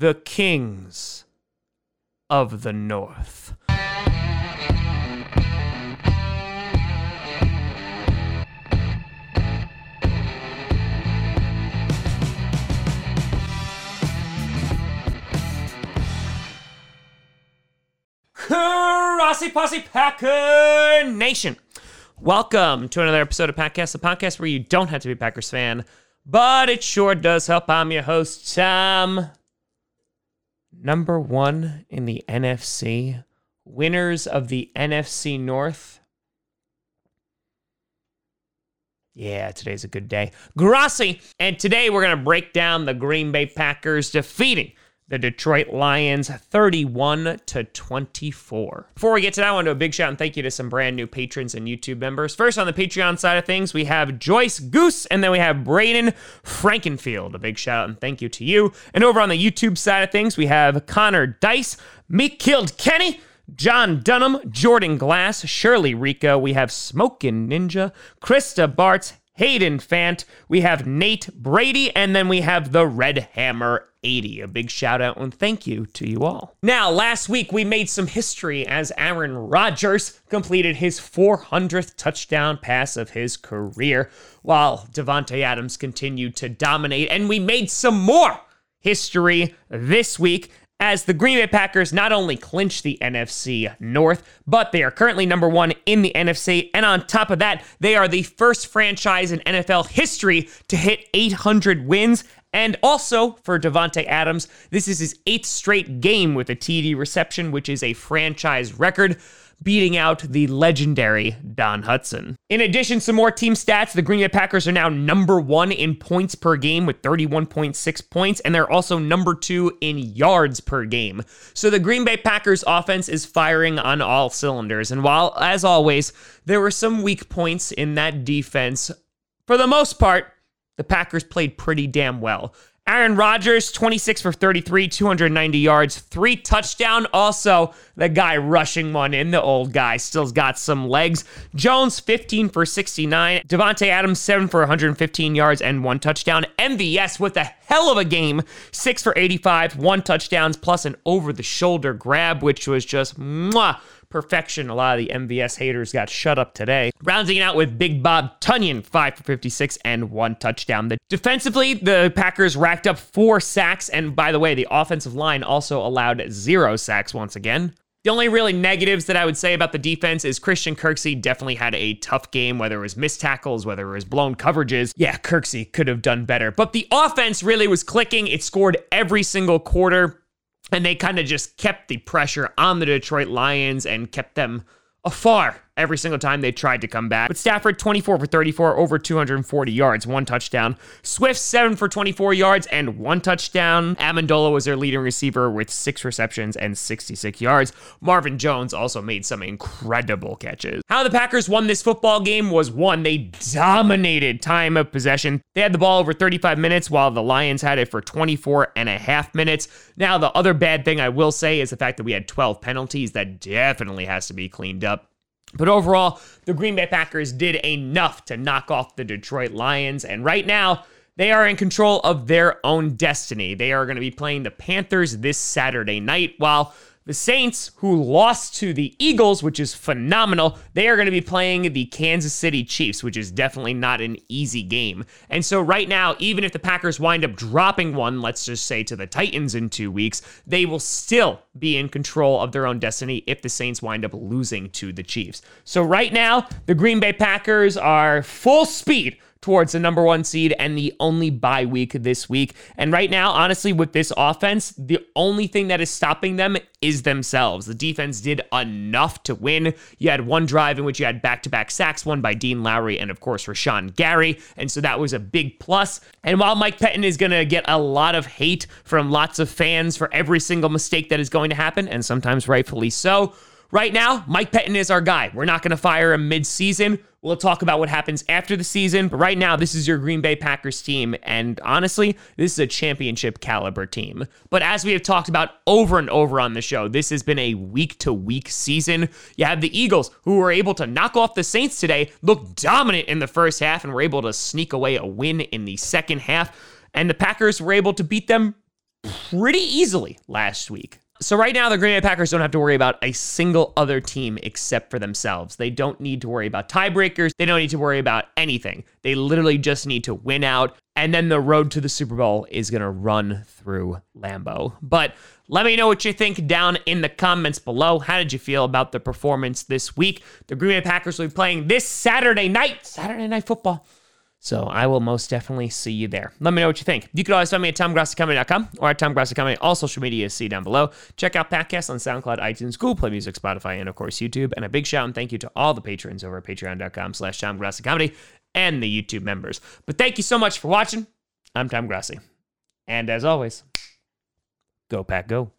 the kings of the North. Grassi Posse Packer Nation. Welcome to another episode of Packcast, the podcast where you don't have to be a Packers fan, but it sure does help. I'm your host, Tom. Number one in the NFC, winners of the NFC North. Yeah, today's a good day. Grassi. And today we're going to break down the Green Bay Packers defeating the Detroit Lions 31 to 24. Before we get to that, I want to do a big shout and thank you to some brand new patrons and YouTube members. First, on the Patreon side of things, we have Joyce Goose, and then we have Braden Frankenfield. A big shout out and thank you to you. And over on the YouTube side of things, we have Connor Dice, Meek Killed Kenny. John Dunham, Jordan Glass, Shirley Rico, we have Smokin' Ninja, Krista Bartz, Hayden Fant, we have Nate Brady, and then we have the Red Hammer 80. A big shout out and thank you to you all. Now, last week we made some history as Aaron Rodgers completed his 400th touchdown pass of his career, while Davante Adams continued to dominate, and we made some more history this week as the Green Bay Packers not only clinch the NFC North, but they are currently number one in the NFC. And on top of that, they are the first franchise in NFL history to hit 800 wins. And also for Davante Adams, this is his eighth straight game with a TD reception, which is a franchise record beating out the legendary Don Hutson. In addition, some more team stats. The Green Bay Packers are now number one in points per game with 31.6 points, and they're also number two in yards per game. So the Green Bay Packers offense is firing on all cylinders. And while, as always, there were some weak points in that defense, for the most part, the Packers played pretty damn well. Aaron Rodgers, 26 for 33, 290 yards, three touchdown. Also, the guy rushing one in, the old guy, still's got some legs. Jones, 15 for 69. Davante Adams, 7 for 115 yards and one touchdown. MVS with a hell of a game, 6 for 85, one touchdowns, plus an over the shoulder grab, which was just mwah perfection. A lot of the MVS haters got shut up today. Rounding it out with Big Bob Tonyan, 5 for 56 and one touchdown. The, defensively, the Packers racked up four sacks, and by the way, the offensive line also allowed zero sacks once again. The only really negatives that I would say about the defense is Christian Kirksey definitely had a tough game, whether it was missed tackles, whether it was blown coverages. Yeah, Kirksey could have done better. But the offense really was clicking. It scored every single quarter and they kind of just kept the pressure on the Detroit Lions and kept them afar every single time they tried to come back. But Stafford, 24 for 34, over 240 yards, one touchdown. Swift, 7 for 24 yards and one touchdown. Amendola was their leading receiver with six receptions and 66 yards. Marvin Jones also made some incredible catches. How the Packers won this football game was one, they dominated time of possession. They had the ball over 35 minutes while the Lions had it for 24 and a half minutes. Now, the other bad thing I will say is the fact that we had 12 penalties. That definitely has to be cleaned up. But overall, the Green Bay Packers did enough to knock off the Detroit Lions. And right now, they are in control of their own destiny. They are going to be playing the Panthers this Saturday night, while the Saints, who lost to the Eagles, which is phenomenal, they are going to be playing the Kansas City Chiefs, which is definitely not an easy game. And so, right now, even if the Packers wind up dropping one, let's just say to the Titans in two weeks, they will still be in control of their own destiny if the Saints wind up losing to the Chiefs. So, right now, the Green Bay Packers are full speed towards the number one seed and the only bye week this week. And right now, honestly, with this offense, the only thing that is stopping them is themselves. The defense did enough to win. You had one drive in which you had back to back sacks, one by Dean Lowry and, of course, Rashan Gary. And so that was a big plus. And while Mike Pettine is going to get a lot of hate from lots of fans for every single mistake that is going to happen, and sometimes rightfully so, Right now, Mike Pettine is our guy. We're not going to fire him mid-season. We'll talk about what happens after the season, but right now, this is your Green Bay Packers team, and honestly, this is a championship caliber team. But as we have talked about over and over on the show, this has been a week to week season. You have the Eagles, who were able to knock off the Saints today, look dominant in the first half, and were able to sneak away a win in the second half. And the Packers were able to beat them pretty easily last week. So right now, the Green Bay Packers don't have to worry about a single other team except for themselves. They don't need to worry about tiebreakers. They don't need to worry about anything. They literally just need to win out. And then the road to the Super Bowl is going to run through Lambeau. But let me know what you think down in the comments below. How did you feel about the performance this week? The Green Bay Packers will be playing this Saturday night, Saturday Night Football. So I will most definitely see you there. Let me know what you think. You can always find me at TomGrassiComedy.com or at TomGrassiComedy. All social media is see down below. Check out podcasts on SoundCloud, iTunes, Google Play Music, Spotify, and of course YouTube. And a big shout and thank you to all the patrons over at patreon.com slash TomGrassiComedy and the YouTube members. But thank you so much for watching. I'm Tom Grassi. And as always, go Pack Go.